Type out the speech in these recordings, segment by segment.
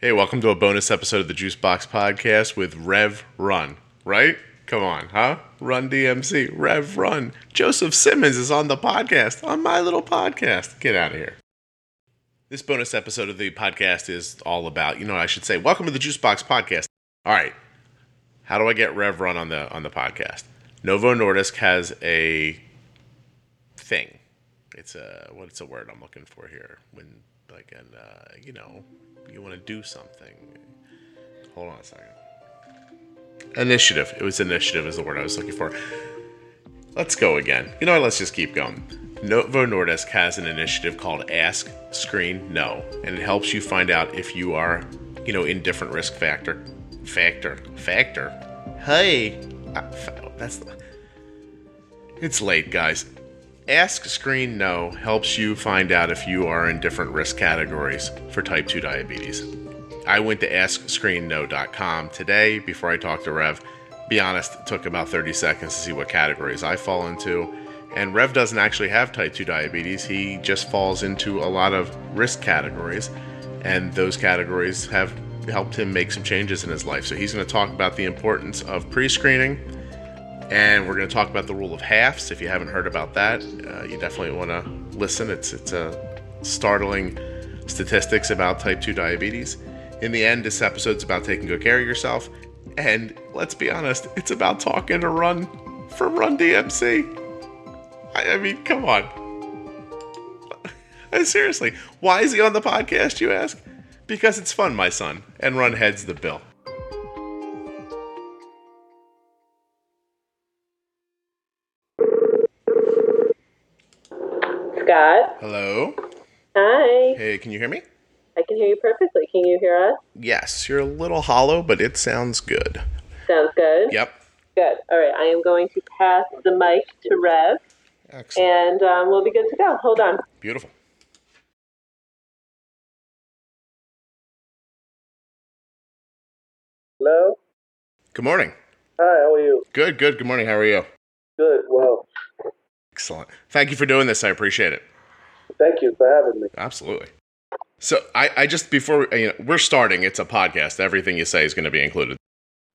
Hey, welcome to a bonus episode of the Juicebox Podcast with Rev Run, right? Come on, huh? Run DMC, Rev Run. Joseph Simmons is on the podcast, on my little podcast. Get out of here. This bonus episode of the podcast is all about, you know, I should say, welcome to the Juicebox Podcast. All right, how do I get Rev Run on the on the podcast? Novo Nordisk has a thing. It's a what's a word I'm looking for here? When like an uh, you know you want to do something. Hold on a second. Initiative. It was initiative is the word I was looking for. Let's go again. You know what? Let's just keep going. Novo Nordisk has an initiative called Ask Screen Know, and it helps you find out if you are, you know, in different risk factor. Factor. Factor. Hey. That's. It's late, guys. Ask Screen Know helps you find out if you are in different risk categories for type 2 diabetes. I went to AskScreenKnow.com today before I talked to Rev. Be honest, it took about 30 seconds to see what categories I fall into. And Rev doesn't actually have type 2 diabetes, he just falls into a lot of risk categories. And those categories have helped him make some changes in his life. So he's going to talk about the importance of pre screening and we're going to talk about the rule of halves. If you haven't heard about that, uh, you definitely want to listen. It's it's a startling statistics about type 2 diabetes. In the end, this episode's about taking good care of yourself. And let's be honest, it's about talking to Run from Run DMC. I, I mean, come on. Seriously, why is he on the podcast, you ask? Because it's fun, my son, and Run heads the bill. Scott. Hello? Hi. Hey, can you hear me? I can hear you perfectly. Can you hear us? Yes, you're a little hollow, but it sounds good. Sounds good. Yep. Good. All right. I am going to pass the mic to Rev, Excellent. and um, we'll be good to go. Hold on. Beautiful. Hello. Good morning. Hi. How are you? Good, good. Good morning. How are you? Good. Well, Excellent. Thank you for doing this. I appreciate it. thank you for having me. Absolutely. So I, I just before you know, we're starting, it's a podcast. Everything you say is going to be included.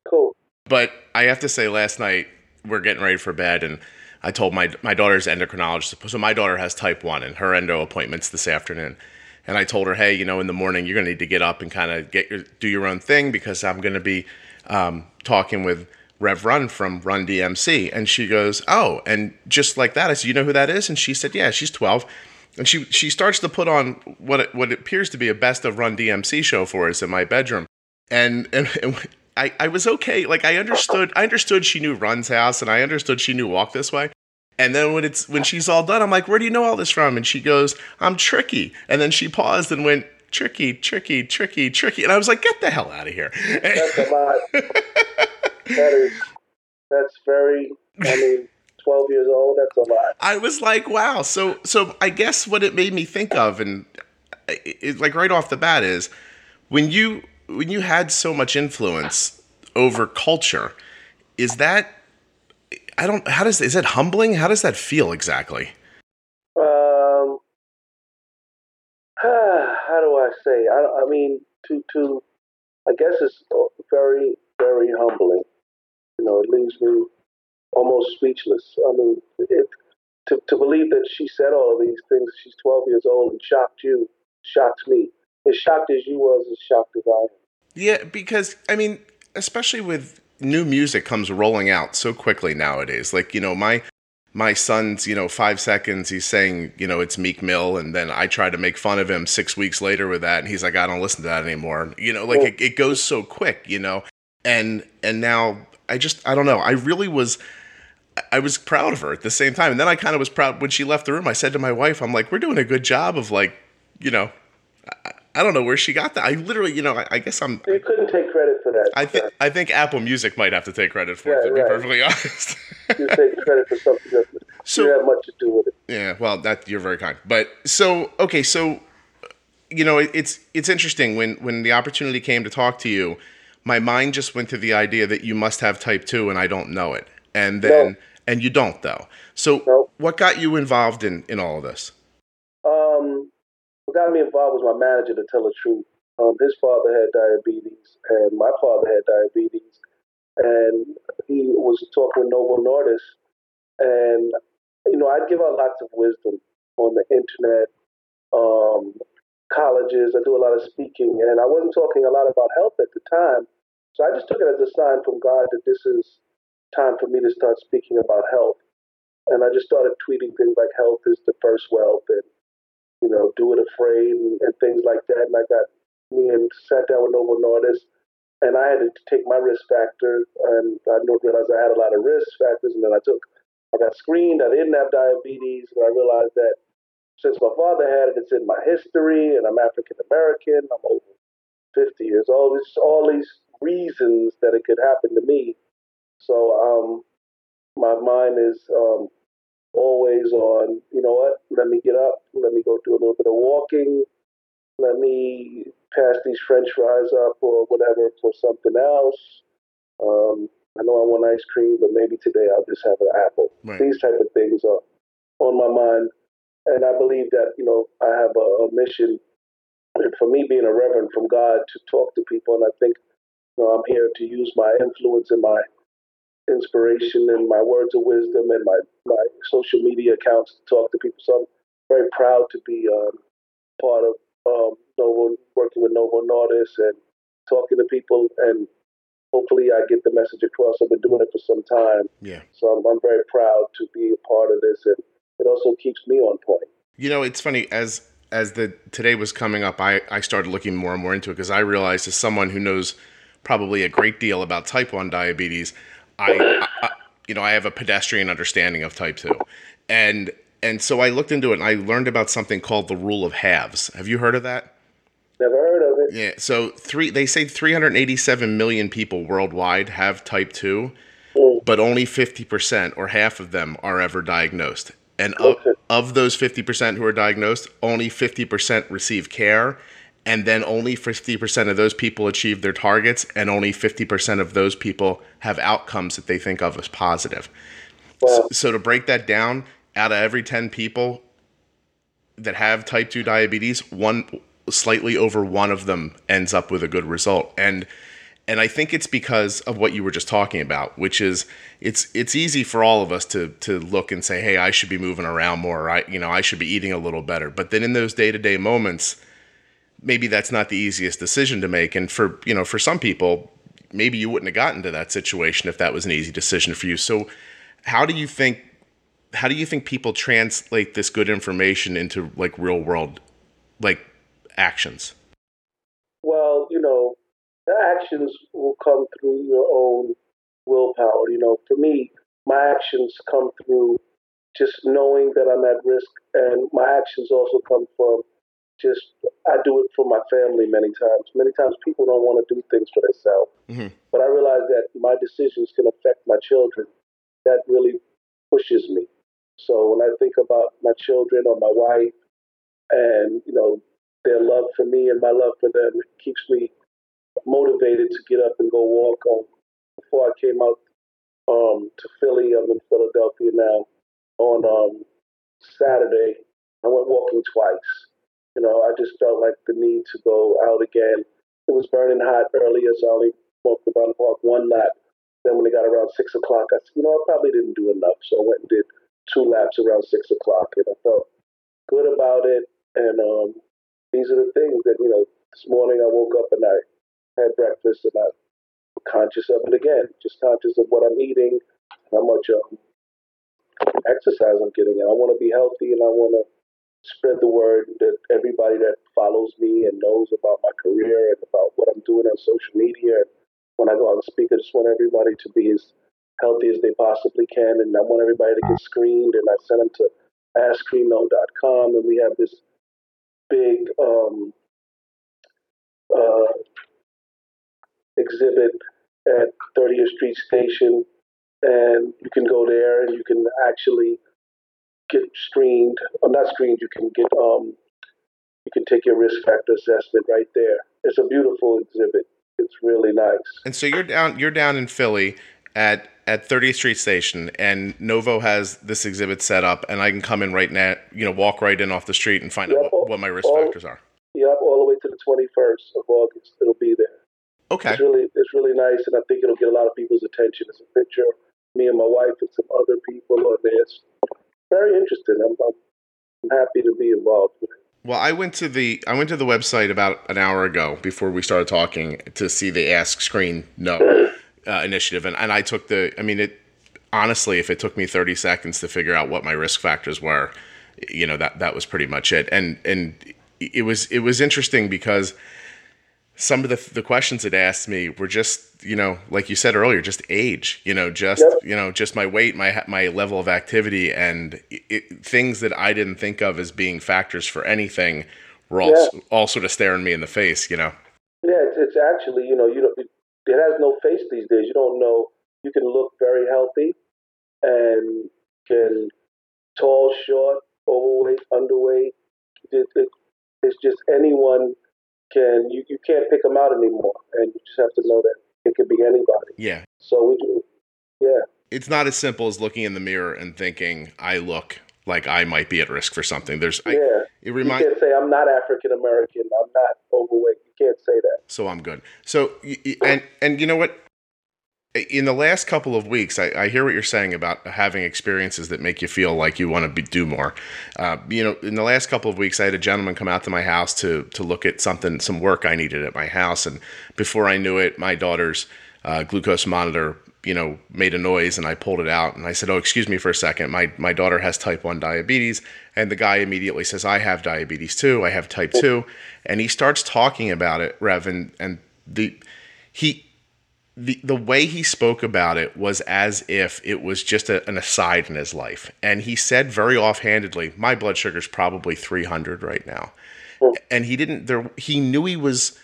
Cool. But I have to say, last night we're getting ready for bed, and I told my my daughter's endocrinologist. So my daughter has type one, and her endo appointment's this afternoon. And I told her, hey, you know, in the morning you're going to need to get up and kind of get your do your own thing because I'm going to be um, talking with Rev Run from Run DMC. And she goes, oh, and just like that, I said, you know who that is? And she said, yeah, she's 12. And she she starts to put on what it, what appears to be a best of Run DMC show for us in my bedroom, and and. and I, I was okay. Like I understood I understood she knew Run's house and I understood she knew Walk This Way. And then when it's when she's all done, I'm like, where do you know all this from? And she goes, I'm tricky. And then she paused and went, tricky, tricky, tricky, tricky. And I was like, get the hell out of here. That's that is. Very. I mean, twelve years old. That's a lot. I was like, wow. So so I guess what it made me think of, and it, it, like right off the bat, is when you when you had so much influence over culture, is that I don't how does is it humbling? How does that feel exactly? Um. How do I say? I, I mean, to to. I guess it's very very humbling. You know, it leaves me almost speechless. I mean, it, to to believe that she said all these things. She's twelve years old and shocked you. Shocks me. As shocked as you was, as shocked as I am. Yeah, because I mean, especially with new music comes rolling out so quickly nowadays. Like, you know, my my son's, you know, five seconds, he's saying, you know, it's Meek Mill, and then I try to make fun of him six weeks later with that, and he's like, I don't listen to that anymore. You know, like it, it goes so quick, you know. And and now I just I don't know. I really was I was proud of her at the same time. And then I kind of was proud when she left the room. I said to my wife, I'm like, we're doing a good job of like, you know, I, I don't know where she got that. I literally, you know, I, I guess I'm You couldn't take credit for that. I think I think Apple Music might have to take credit for it, Yeah, to be perfectly honest. you take credit for something that So- you didn't have much to do with it. yeah, well, that you're very kind. But so okay, so you know, it, it's it's interesting when when the opportunity came to talk to you, my mind just went to the idea that you must have type two, and I don't know it, and then No. and you don't though. So No. what got you involved in in all of this? Um, what got me involved was my manager, to tell the truth. Um, his father had diabetes, and my father had diabetes, and he was talking with Novo Nordisk, and you know I'd give out lots of wisdom on the internet, um, colleges. I do a lot of speaking, and I wasn't talking a lot about health at the time, so I just took it as a sign from God that this is time for me to start speaking about health. And I just started tweeting things like health is the first wealth and, you know, do it afraid and, things like that. And I got me and sat down with Novo Nordisk and I had to take my risk factor and I realized I had a lot of risk factors and then I took, I got screened. I didn't have diabetes, but I realized that since my father had it, it's in my history and I'm African American. I'm over 50 years old. It's all these reasons that it could happen to me. So um, my mind is um, always on, you know what, let me get up, let me go do a little bit of walking, let me pass these french fries up or whatever for something else. Um, I know I want ice cream, but maybe today I'll just have an apple. Right. These type of things are on my mind. And I believe that, you know, I have a, a mission for me being a reverend from God to talk to people. And I think, you know, I'm here to use my influence and my inspiration and my words of wisdom and my, my social media accounts to talk to people. So I'm very proud to be um, part of um, Novo, working with Novo Nordisk and talking to people. And hopefully I get the message across. I've been doing it for some time. Yeah. So I'm, I'm very proud to be a part of this. And it also keeps me on point. You know, it's funny as as the today was coming up, I, I started looking more and more into it because I realized as someone who knows probably a great deal about type 1 diabetes, I, I, you know, I have a pedestrian understanding of type two, and and so I looked into it and I learned about something called the rule of halves. Have you heard of that? Never heard of it. Yeah. So three, they say 387 million people worldwide have type two, mm. but only 50 percent or half of them are ever diagnosed. And of, of those 50 percent who are diagnosed, only 50 percent receive care, and then only 50% of those people achieve their targets and only 50% of those people have outcomes that they think of as positive. Wow. so, so, to break that down out of every 10 people that have type 2 diabetes one slightly over one of them ends up with a good result. And and I think it's because of what you were just talking about, which is it's it's easy for all of us to to look and say, "Hey, I should be moving around more. I you know, I should be eating a little better." But then in those day-to-day moments, maybe that's not the easiest decision to make and for you know for some people maybe you wouldn't have gotten to that situation if that was an easy decision for you so how do you think how do you think people translate this good information into like real world like actions well you know the actions will come through your own willpower you know for me my actions come through just knowing that i'm at risk and my actions also come from just I do it for my family many times. Many times people don't want to do things for themselves, mm-hmm. but I realize that my decisions can affect my children. That really pushes me. So when I think about my children or my wife, and you know their love for me and my love for them, it keeps me motivated to get up and go walk. Um, before I came out um, to Philly, I'm in Philadelphia now. On um, Saturday, I went walking twice you know, I just felt like the need to go out again. It was burning hot earlier, so I only walked around the park one lap. Then when it got around six o'clock, I said, you know, I probably didn't do enough. So I went and did two laps around six o'clock, and I felt good about it. And um, these are the things that, you know, this morning I woke up and I had breakfast and I'm conscious of it again, just conscious of what I'm eating, how much um, exercise I'm getting. And I want to be healthy and I want to spread the word that everybody that follows me and knows about my career and about what I'm doing on social media. And When I go out and speak, I just want everybody to be as healthy as they possibly can. And I want everybody to get screened. And I send them to AskScreenKnow.com. And we have this big um, uh, exhibit at 30th Street Station. And you can go there and you can actually get screened, or not screened, you can get um, you can take your risk factor assessment right there. It's a beautiful exhibit. It's really nice. And so you're down you're down in Philly at at 30th Street Station, and Novo has this exhibit set up, and I can come in right now, you know, walk right in off the street and find yep, out what, what, my risk all, factors are. Yep, all the way to the 21st of August. It'll be there. Okay. It's really it's really nice, and I think it'll get a lot of people's attention. It's a picture of me and my wife and some other people on there. It's very interesting. I'm, I'm, happy to be involved with it. Well, I went to the I went to the website about an hour ago before we started talking to see the Ask Screen Know uh, initiative, and, and I took the. I mean, it honestly, if it took me thirty seconds to figure out what my risk factors were, you know that that was pretty much it. And and it was it was interesting because some of the the questions it asked me were just you know like you said earlier just age you know just Yep. you know just my weight my my level of activity and it, things that I didn't think of as being factors for anything were all Yeah. all sort of staring me in the face you know Yeah, it's, it's actually you know you don't, it, it has no face these days. You don't know. You can look very healthy, and can tall, short, overweight, underweight. It, it, it's just anyone can. You, you can't pick them out anymore, and you just have to know that it could be anybody. yeah So we do. Yeah. it's not as simple as looking in the mirror and thinking I look like I might be at risk for something there's I, yeah. it You can't say I'm not African American. I'm not overweight. You can't say that. so I'm good. So and and you know what? In the last couple of weeks, I, I hear what you're saying about having experiences that make you feel like you want to be, do more. Uh, you know, in the last couple of weeks, I had a gentleman come out to my house to to look at something, some work I needed at my house, and before I knew it, my daughter's uh, glucose monitor, you know, made a noise, and I pulled it out, and I said, "Oh, excuse me for a second. My my daughter has type one diabetes," and the guy immediately says, "I have diabetes too. I have type two. and he starts talking about it, Rev, and, and the he the the way he spoke about it was as if it was just a, an aside in his life, and he said very offhandedly, "My blood sugar's probably 300 right now," and he didn't. There, he knew he was.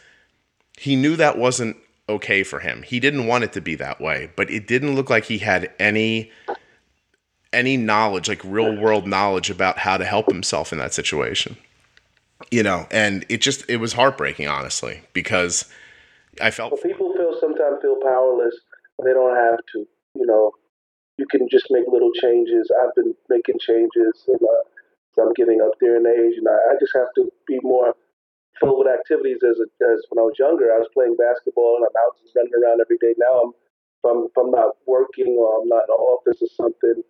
He knew that wasn't okay for him. He didn't want it to be that way, but it didn't look like he had any any knowledge, like real world knowledge about how to help himself in that situation. You know, and it just it was heartbreaking, honestly, because I felt But feel powerless they don't have to. You know, you can just make little changes. I've been making changes, and uh, I'm getting up there in age, and I, I just have to be more filled with activities. As a, as when I was younger, I was playing basketball and I'm out just running around every day. Now I'm if I'm if I'm not working or I'm not in the office or something.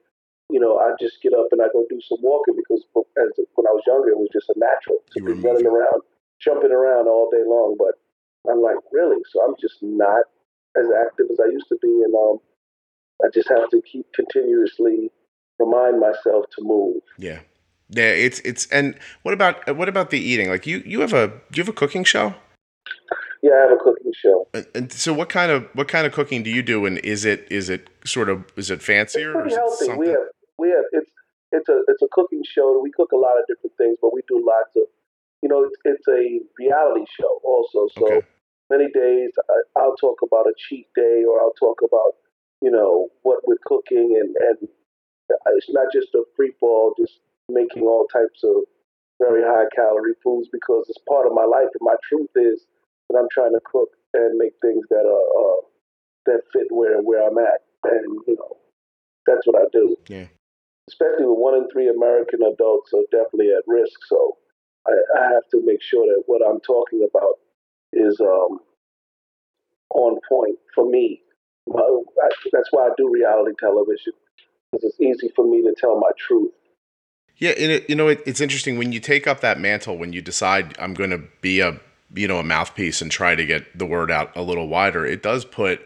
You know, I just get up and I go do some walking because as when I was younger, it was just a natural to be running around, jumping around all day long. But I'm like, really? So I'm just not as active as I used to be, and um, I just have to keep continuously remind myself to move. Yeah. Yeah, it's it's and what about what about the eating? Like you you have a do you have a cooking show? Yeah, I have a cooking show. And, and so what kind of what kind of cooking do you do and is it is it sort of is it fancier It's or pretty is it healthy. something? We have we have it's it's a it's a cooking show. We cook a lot of different things, but we do lots of you know it's, it's a reality show also. So Okay. Many days I, I'll talk about a cheat day, or I'll talk about you know what we're cooking, and and it's not just a free fall, just making all types of very high calorie foods because it's part of my life, and my truth is that I'm trying to cook and make things that are uh, that fit where where I'm at, and you know that's what I do. Yeah. Especially with one in three American adults are definitely at risk, so I, I have to make sure that what I'm talking about is um, on point for me. My, I, that's why I do reality television because it's easy for me to tell my truth. Yeah, and it, you know it, it's interesting when you take up that mantle when you decide I'm going to be a you know a mouthpiece and try to get the word out a little wider. It does put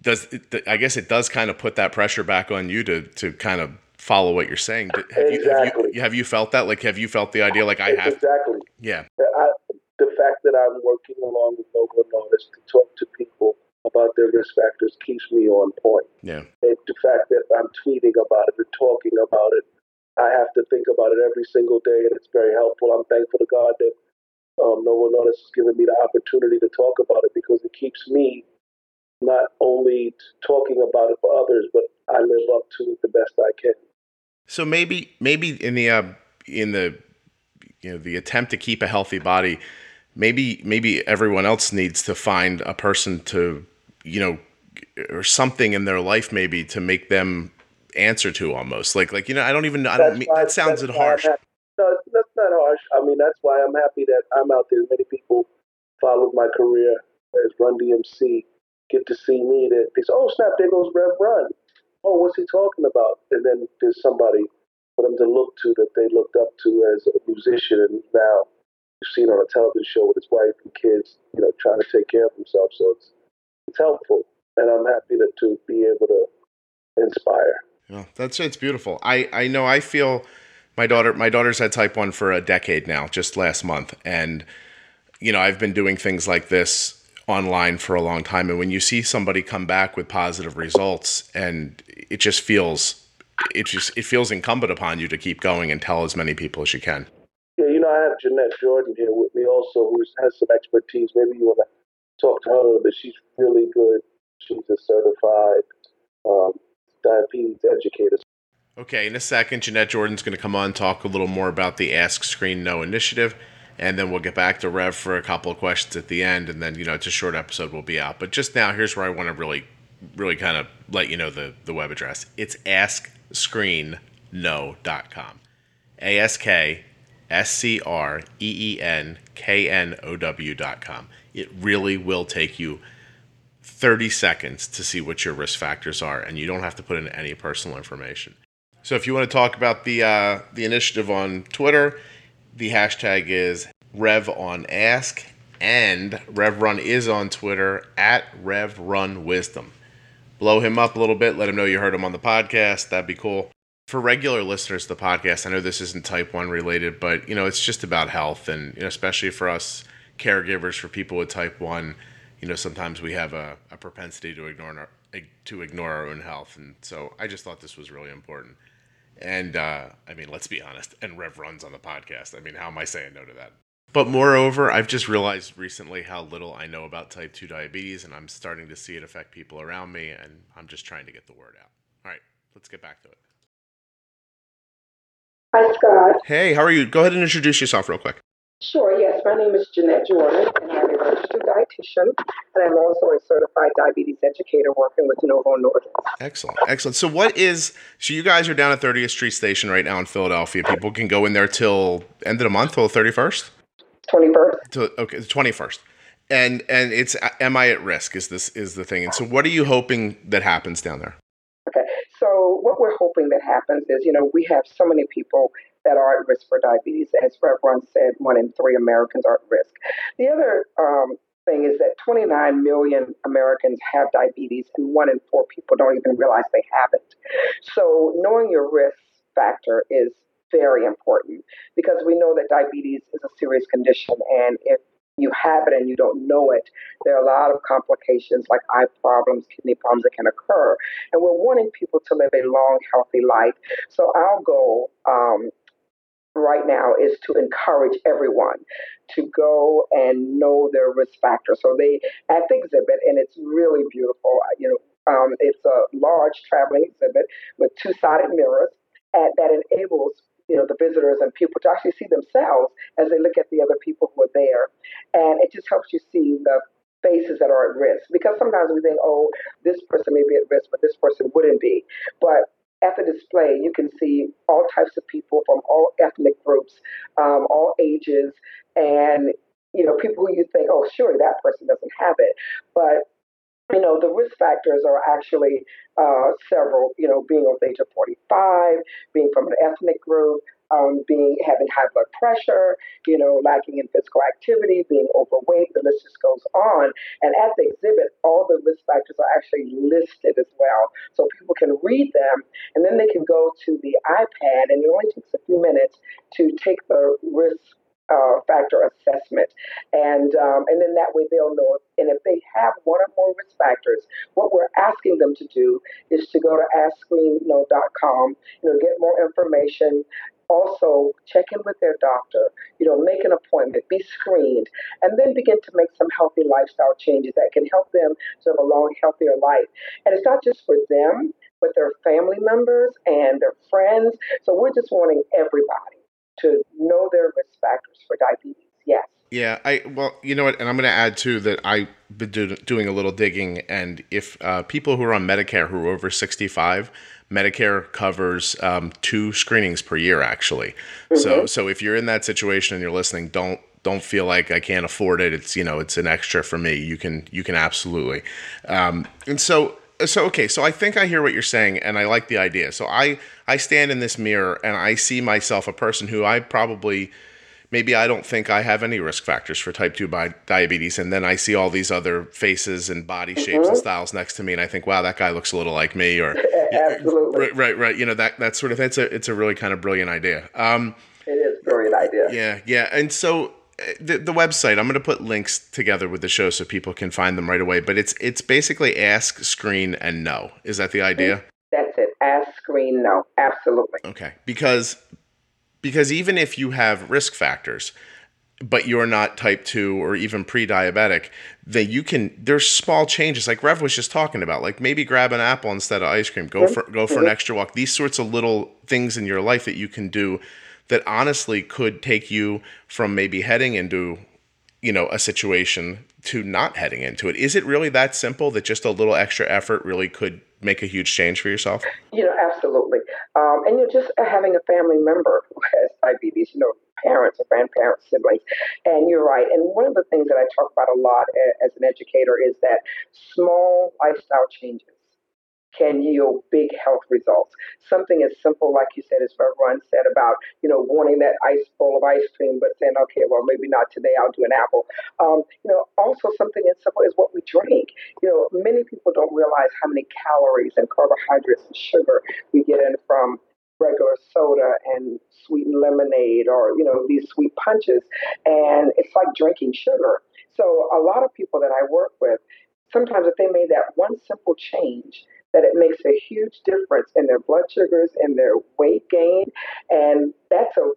does it, I guess it does kind of put that pressure back on you to to kind of follow what you're saying. Have you, have Exactly. you have you felt that? Like have you felt the idea like I have? exactly. Yeah. I, the fact that I'm working along with Novo Nordisk to talk to people about their risk factors keeps me on point. Yeah. And the fact that I'm tweeting about it and talking about it, I have to think about it every single day, and it's very helpful. I'm thankful to God that um, Novo Nordisk has given me the opportunity to talk about it because it keeps me not only talking about it for others, but I live up to it the best I can. So maybe maybe in the uh, in the you know the attempt to keep a healthy body, maybe maybe everyone else needs to find a person to you know or something in their life maybe to make them answer to almost like like you know I don't even I don't That's mean why- that sounds harsh. No, that's not harsh. I mean, that's why I'm happy that I'm out there. Many people followed my career as Run DMC get to see me, that they say, oh, snap, there goes Rev Run. Oh, what's he talking about? And then there's somebody for them to look to that they looked up to as a musician, and now seen on a television show with his wife and kids, you know, trying to take care of himself. So it's it's helpful, and I'm happy to, to be able to inspire. Yeah, that's it's beautiful. I I know I feel my daughter my daughter's had type 1 for a decade now, just last month, and you know, I've been doing things like this online for a long time and when you see somebody come back with positive results and it just feels it just it feels incumbent upon you to keep going and tell as many people as you can. Yeah, you know, I have Jeanette Jordan here with me also, who has some expertise. Maybe you want to talk to her a little bit. She's really good. She's a certified um, diabetes educator. Okay, in a second, Jeanette Jordan's going to come on talk a little more about the Ask Screen Know initiative, and then we'll get back to Rev for a couple of questions at the end, and then you know it's a short episode. We'll be out, but just now, here's where I want to really, really kind of let you know the the web address. It's AskScreenKnow.com. A S K S C R E E N K N O com. It really will take you 30 seconds to see what your risk factors are, and you don't have to put in any personal information. So if you want to talk about the uh, the initiative on Twitter, the hashtag is Rev on Ask, and Rev is on Twitter at Rev Run Wisdom. Blow him up a little bit, let him know you heard him on the podcast. That'd be cool. For regular listeners to the podcast, I know this isn't type one related, but you know it's just about health, and you know, especially for us caregivers for people with type one, you know sometimes we have a, a propensity to ignore our, to ignore our own health, and so I just thought this was really important. And uh, I mean, let's be honest. And Rev Run's on the podcast. I mean, how am I saying no to that? But moreover, I've just realized recently how little I know about type 2 diabetes, and I'm starting to see it affect people around me, and I'm just trying to get the word out. All right, let's get back to it. Hi, Scott. Hey, how are you? Go ahead and introduce yourself real quick. Sure, yes. My name is Jeanette Jordan, and I'm a registered dietitian, and I'm also a certified diabetes educator working with Novo Nordisk. Excellent, excellent. So, what is so? You guys are down at 30th Street Station right now in Philadelphia. People can go in there till end of the month, till 31st. 21st. okay, the 21st. And and it's am I at risk? Is this is the thing? And so, what are you hoping that happens down there? So what we're hoping that happens is, you know, we have so many people that are at risk for diabetes. As Rev Run said, one in three Americans are at risk. The other um, thing is that 29 million Americans have diabetes, and one in four people don't even realize they have it. So, knowing your risk factor is very important because we know that diabetes is a serious condition, and if you have it and you don't know it, there are a lot of complications like eye problems, kidney problems that can occur. And we're wanting people to live a long, healthy life. So our goal um, right now is to encourage everyone to go and know their risk factors. So they at the exhibit, and it's really beautiful. You know, um, it's a large traveling exhibit with two-sided mirrors at, that enables you know the visitors and people to actually see themselves as they look at the other people who are there, and it just helps you see the faces that are at risk. Because sometimes we think, oh, this person may be at risk, but this person wouldn't be. But at the display, you can see all types of people from all ethnic groups, um, all ages, and you know people who you think, oh, surely that person doesn't have it, but you know the risk factors are actually uh, several. You know, being of age of 45, being from an ethnic group, um, being having high blood pressure, you know, lacking in physical activity, being overweight. The list just goes on. And at the exhibit, all the risk factors are actually listed as well, so people can read them, and then they can go to the iPad, and it only takes a few minutes to take the risk uh, factor assessment, and um, and then that way they'll know. And if they have one or more risk factors, what we're asking them to do is to go to AskScreenKnow.com, you know, get more information, also check in with their doctor, you know, make an appointment, be screened, and then begin to make some healthy lifestyle changes that can help them to have a long, healthier life. And it's not just for them, but their family members and their friends. So we're just wanting everybody to know their risk factors for diabetes. Yes. Yeah, I well, you know what, and I'm going to add too that I've been do, doing a little digging, and if uh, people who are on Medicare who are over 65 Medicare covers um, two screenings per year, actually. Mm-hmm. So, so if you're in that situation and you're listening, don't don't feel like I can't afford it. It's you know it's an extra for me. You can you can absolutely, um, and so so okay. So I think I hear what you're saying, and I like the idea. So I I stand in this mirror and I see myself a person who I probably maybe I don't think I have any risk factors for type 2 diabetes. And then I see all these other faces and body shapes mm-hmm. and styles next to me. And I think, wow, that guy looks a little like me or Absolutely. Right, right, right. You know, that, that sort of, it's a, it's a really kind of brilliant idea. Um, it is a brilliant idea. Yeah. Yeah. And so the, the website, I'm going to put links together with the show so people can find them right away, but it's, it's basically ask screen and no. Is that the idea? That's it. Ask screen know. Absolutely. Okay. Because because even if you have risk factors, but you're not type 2 or even pre-diabetic then you can there's small changes like rev was just talking about like maybe grab an apple instead of ice cream go for go for an mm-hmm. extra walk these sorts of little things in your life that you can do that honestly could take you from maybe heading into you know a situation to not heading into it. Is it really that simple that just a little extra effort really could make a huge change for yourself? You know absolutely. Um, and you're just having a family member who has diabetes you know parents or grandparents siblings and you're right. And one of the things that i talk about a lot as an educator is that small lifestyle changes can yield big health results. Something as simple, like you said, as Run said about, you know, wanting that ice bowl of ice cream, but saying, okay, well, maybe not today, I'll do an apple. Um, you know, also something as simple as what we drink. You know, many people don't realize how many calories and carbohydrates and sugar we get in from regular soda and sweetened lemonade or, you know, these sweet punches. And it's like drinking sugar. So a lot of people that I work with, sometimes if they made that one simple change, that it makes a huge difference in their blood sugars and their weight gain. And that's a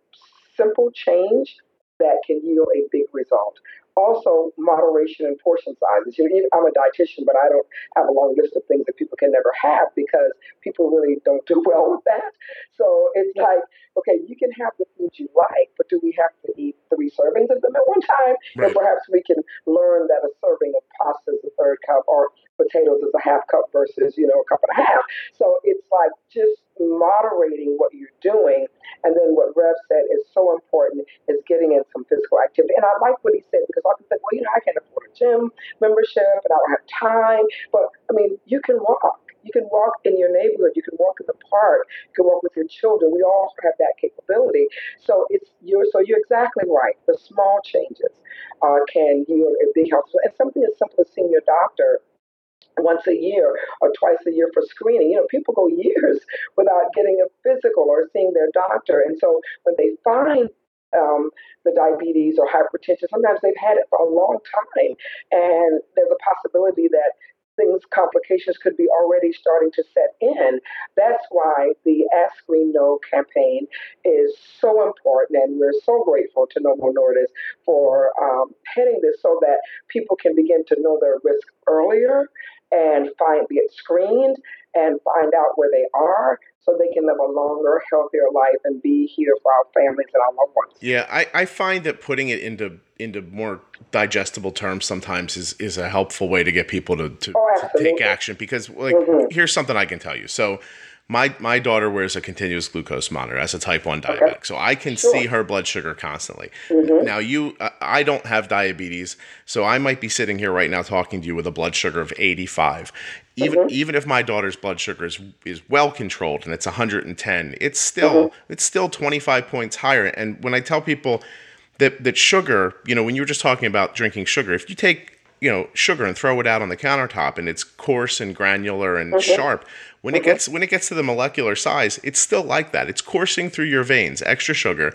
simple change that can yield a big result. Also, moderation in portion sizes. You know, I'm a dietitian, but I don't have a long list of things that people can never have because people really don't do well with that. So it's like, okay, you can have the foods you like, but do we have to eat three servings of them at one time? Right. And perhaps we can learn that a serving of pasta is a third cup or potatoes is a half cup versus, you know, a cup and a half. So it's like just moderating what you're doing. And then what Rev said is so important is getting in some physical activity. And I like what he said because I can think, well, you know, I can't afford a gym membership and I don't have time. But I mean, you can walk. You can walk in your neighborhood. You can walk in the park. You can walk with your children. We all have that capability. So it's you're so you're exactly right. The small changes uh, can yield a big health. And something as simple as seeing your doctor once a year or twice a year for screening. You know, people go years without getting a physical or seeing their doctor. And so when they find um, the diabetes or hypertension, sometimes they've had it for a long time. And there's a possibility that things, complications could be already starting to set in. That's why the Ask Screen Know campaign is so important, and we're so grateful to Novo Nordisk for um, heading this so that people can begin to know their risk earlier and find get screened and find out where they are so they can live a longer, healthier life and be here for our families and our loved ones. Yeah, I, I find that putting it into into more digestible terms sometimes is, is a helpful way to get people to, to, oh, to take action because like mm-hmm. here's something I can tell you. So my my daughter wears a continuous glucose monitor as a type 1 diabetic okay. so i can sure. see her blood sugar constantly mm-hmm. now you uh, i don't have diabetes so i might be sitting here right now talking to you with a blood sugar of 85 even mm-hmm. even if my daughter's blood sugar is is well controlled and it's 110 it's still mm-hmm. it's still 25 points higher and when i tell people that that sugar you know when you were just talking about drinking sugar if you take you know sugar and throw it out on the countertop and it's coarse and granular and mm-hmm. sharp when it gets when it gets to the molecular size it's still like that it's coursing through your veins extra sugar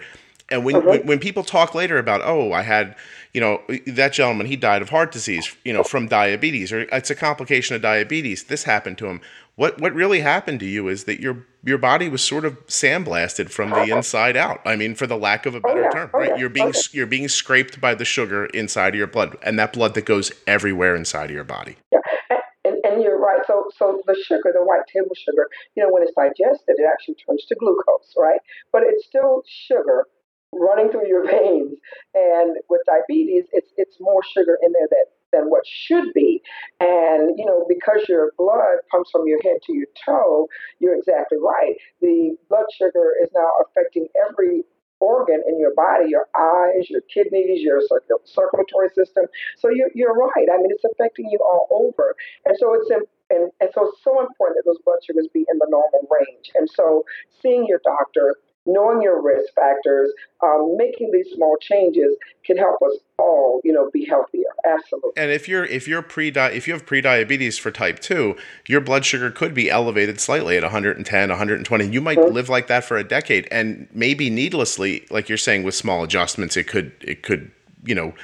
and when, mm-hmm. when, when people talk later about oh i had you know that gentleman he died of heart disease you know from diabetes or it's a complication of diabetes this happened to him what what really happened to you is that your your body was sort of sandblasted from the inside out. I mean, for the lack of a better oh, yeah. term, oh, right? Yeah. You're being okay. you're being scraped by the sugar inside of your blood, and that blood that goes everywhere inside of your body. Yeah, and, and you're right. So so the sugar, the white table sugar, you know, when it's digested, it actually turns to glucose, right? But it's still sugar running through your veins. And with diabetes, it's it's more sugar in there that than what should be. And, you know, because your blood pumps from your head to your toe, you're exactly right. The blood sugar is now affecting every organ in your body, your eyes, your kidneys, your circulatory system. So you're, you're right. I mean, it's affecting you all over. And so it's and, and so it's so important that those blood sugars be in the normal range. And so seeing your doctor knowing your risk factors, um, making these small changes can help us all, you know, be healthier. Absolutely. And if you're if you're pre if you have pre-diabetes for type two, your blood sugar could be elevated slightly at 110, 120. You might mm-hmm. live like that for a decade, and maybe needlessly, like you're saying, with small adjustments, it could it could you know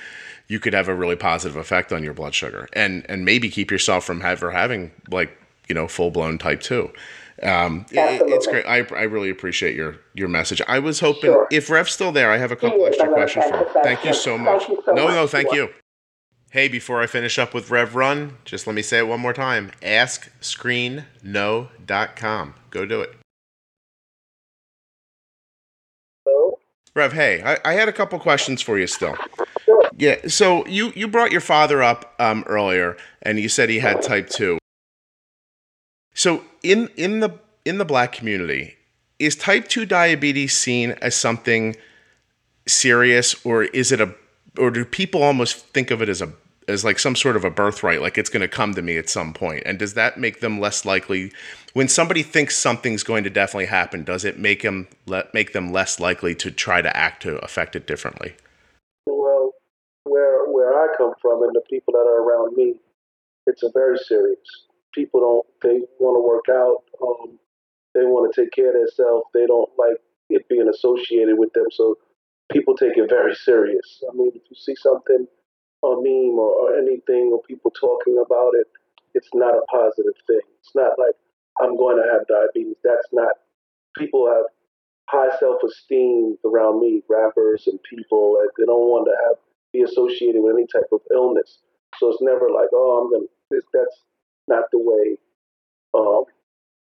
you could have a really positive effect on your blood sugar and and maybe keep yourself from ever having like you know full blown type two. Um, it, it's great. I, I really appreciate your your message. I was hoping sure. if Rev's still there, I have a couple extra questions for him. Thank you so much. You so no, much. no, thank you. Hey, before I finish up with Rev Run, just let me say it one more time. AskScreenKnow.com. Go do it. Hello? Rev, hey, I, I had a couple questions for you still. Sure. Yeah, so you, you brought your father up um, earlier, and you said he had type 2. So in in the in the black community, is type 2 diabetes seen as something serious or is it a or do people almost think of it as a as like some sort of a birthright like it's going to come to me at some point? point and does that make them less likely when somebody thinks something's going to definitely happen does it make them let make them less likely to try to act to affect it differently well where where i come from and the people that are around me it's a very serious people don't they want to work out. Um, they want to take care of themselves. They don't like it being associated with them. So people take it very serious. I mean, if you see something, a meme or, or anything, or people talking about it, it's not a positive thing. It's not like I'm going to have diabetes. That's not. People have high self-esteem around me, rappers and people. They don't want to have be associated with any type of illness. So it's never like, oh, I'm gonna. That's not the way um,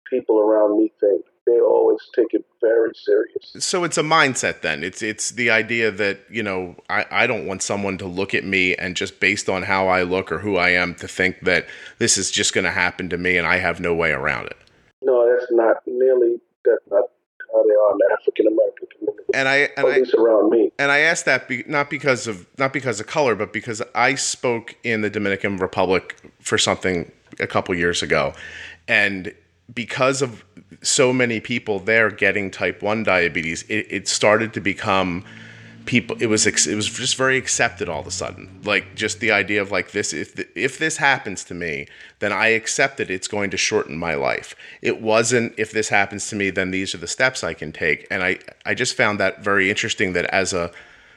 people around me think. They always take it very serious. So it's a mindset then. It's it's the idea that, you know, I, I don't want someone to look at me and just based on how I look or who I am to think that this is just gonna happen to me and I have no way around it. No, that's not nearly that's not how they are in the African American community. And I and at least around me. And I asked that be, not because of not because of color, but because I spoke in the Dominican Republic for something a couple years ago, and because of so many people there getting type 1 diabetes it, it started to become people it was it was just very accepted all of a sudden. Like just the idea of like this if if this happens to me then i accept that it's going to shorten my life. It wasn't if this happens to me then these are the steps i can take. And i i just found that very interesting that as a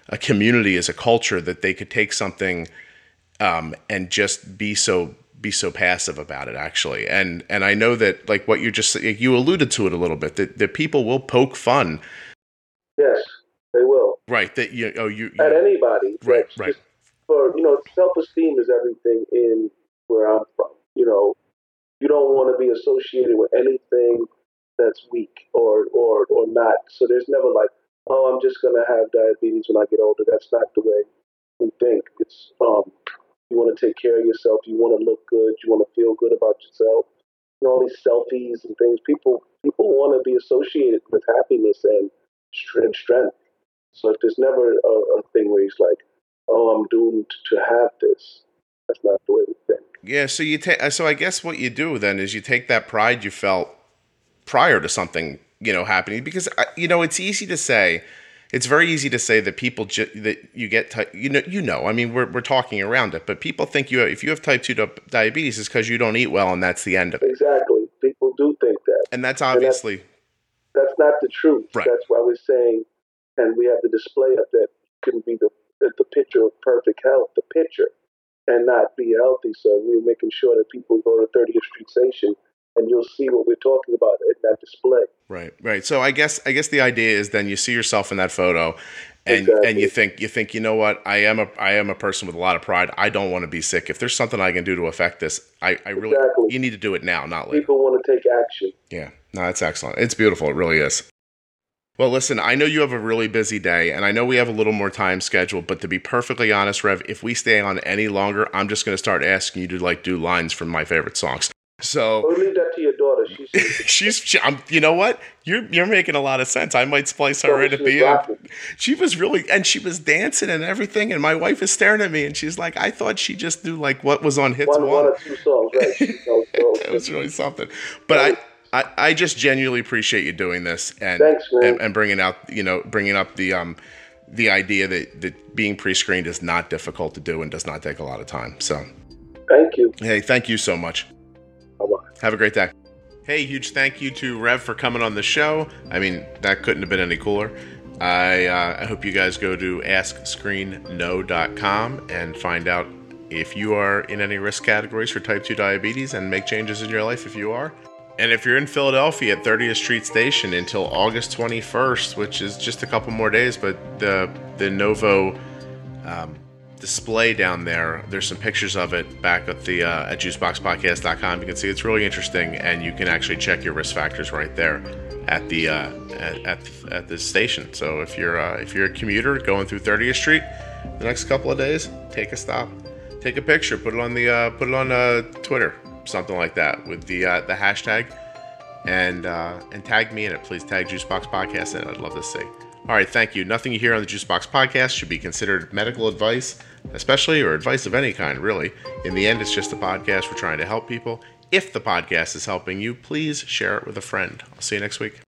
a community as a culture that they could take something um, and just be so be so passive about it actually. And and i know that like what you just you alluded to it a little bit that, that people will poke fun. Yes they will. Right that you oh you, you at anybody right right. for you know self-esteem is everything in where i'm from you know. You don't want to be associated with anything that's weak or or or not. So there's never like oh i'm just going to have diabetes when i get older. That's not the way we think. It's um you want to take care of yourself. You want to look good. You want to feel good about yourself. You know, all these selfies and things. People people want to be associated with happiness and strength. So if there's never a, a thing where he's like, "Oh, I'm doomed to have this," that's not the way we think. Yeah. So you take. So I guess what you do then is you take that pride you felt prior to something you know happening because uh, you know it's easy to say it's very easy to say that people ju- that you get ty- you know you know I mean we're we're talking around it, but people think you have, if you have type two diabetes is because you don't eat well and that's the end of it. Exactly, people do think that, and that's obviously and that's, that's, not the truth. Right. That's why we're saying, and we have the display of that can be the the picture of perfect health, the picture, and not be healthy. So we're making sure that people go to 30th Street Station and you'll see what we're talking about in that display. Right, right. So I guess I guess the idea is then you see yourself in that photo, and exactly. and you think you think you know what I am a I am a person with a lot of pride. I don't want to be sick. If there's something I can do to affect this, I, I really exactly. you need to do it now, not later. People want to take action. Yeah, no, that's excellent. It's beautiful. It really is. Well, listen, I know you have a really busy day, and I know we have a little more time scheduled. But to be perfectly honest, Rev, if we stay on any longer, I'm just going to start asking you to like do lines from my favorite songs. So We'll leave that to your daughter. She's she's, she, you know what? You're you're making a lot of sense. I might splice her So right at the end. She was really, and she was dancing and everything. And my wife is staring at me, and she's like, "I thought she just knew like what was on hits one, one." one or two songs, right? She knows those. it was really something. But I, I, I just genuinely appreciate you doing this and, Thanks, and and bringing out, you know, bringing up the um, the idea that that being pre-screened is not difficult to do and does not take a lot of time. So, Thank you. hey, thank you so much. Have a great day. Hey, huge thank you to Rev for coming on the show. I mean, that couldn't have been any cooler. I, uh, I hope you guys go to AskScreenKnow.com and find out if you are in any risk categories for type 2 diabetes and make changes in your life if you are. And if you're in Philadelphia at 30th Street Station until August 21st, which is just a couple more days, but the the Novo um, display down there. There's some pictures of it back at the uh, at juiceboxpodcast.com. You can see it's really interesting, and you can actually check your risk factors right there at the uh, at, at at the station. So if you're uh, if you're a commuter going through 30th Street the next couple of days, take a stop, take a picture, put it on the uh, put it on uh, Twitter, something like that with the uh, the hashtag, and uh, and tag me in it. Please tag Juicebox Podcast in it. I'd love to see. All right, thank you. Nothing you hear on the Juicebox Podcast should be considered medical advice, especially or advice of any kind, really. In the end, it's just a podcast. We're trying to help people. If the podcast is helping you, please share it with a friend. I'll see you next week.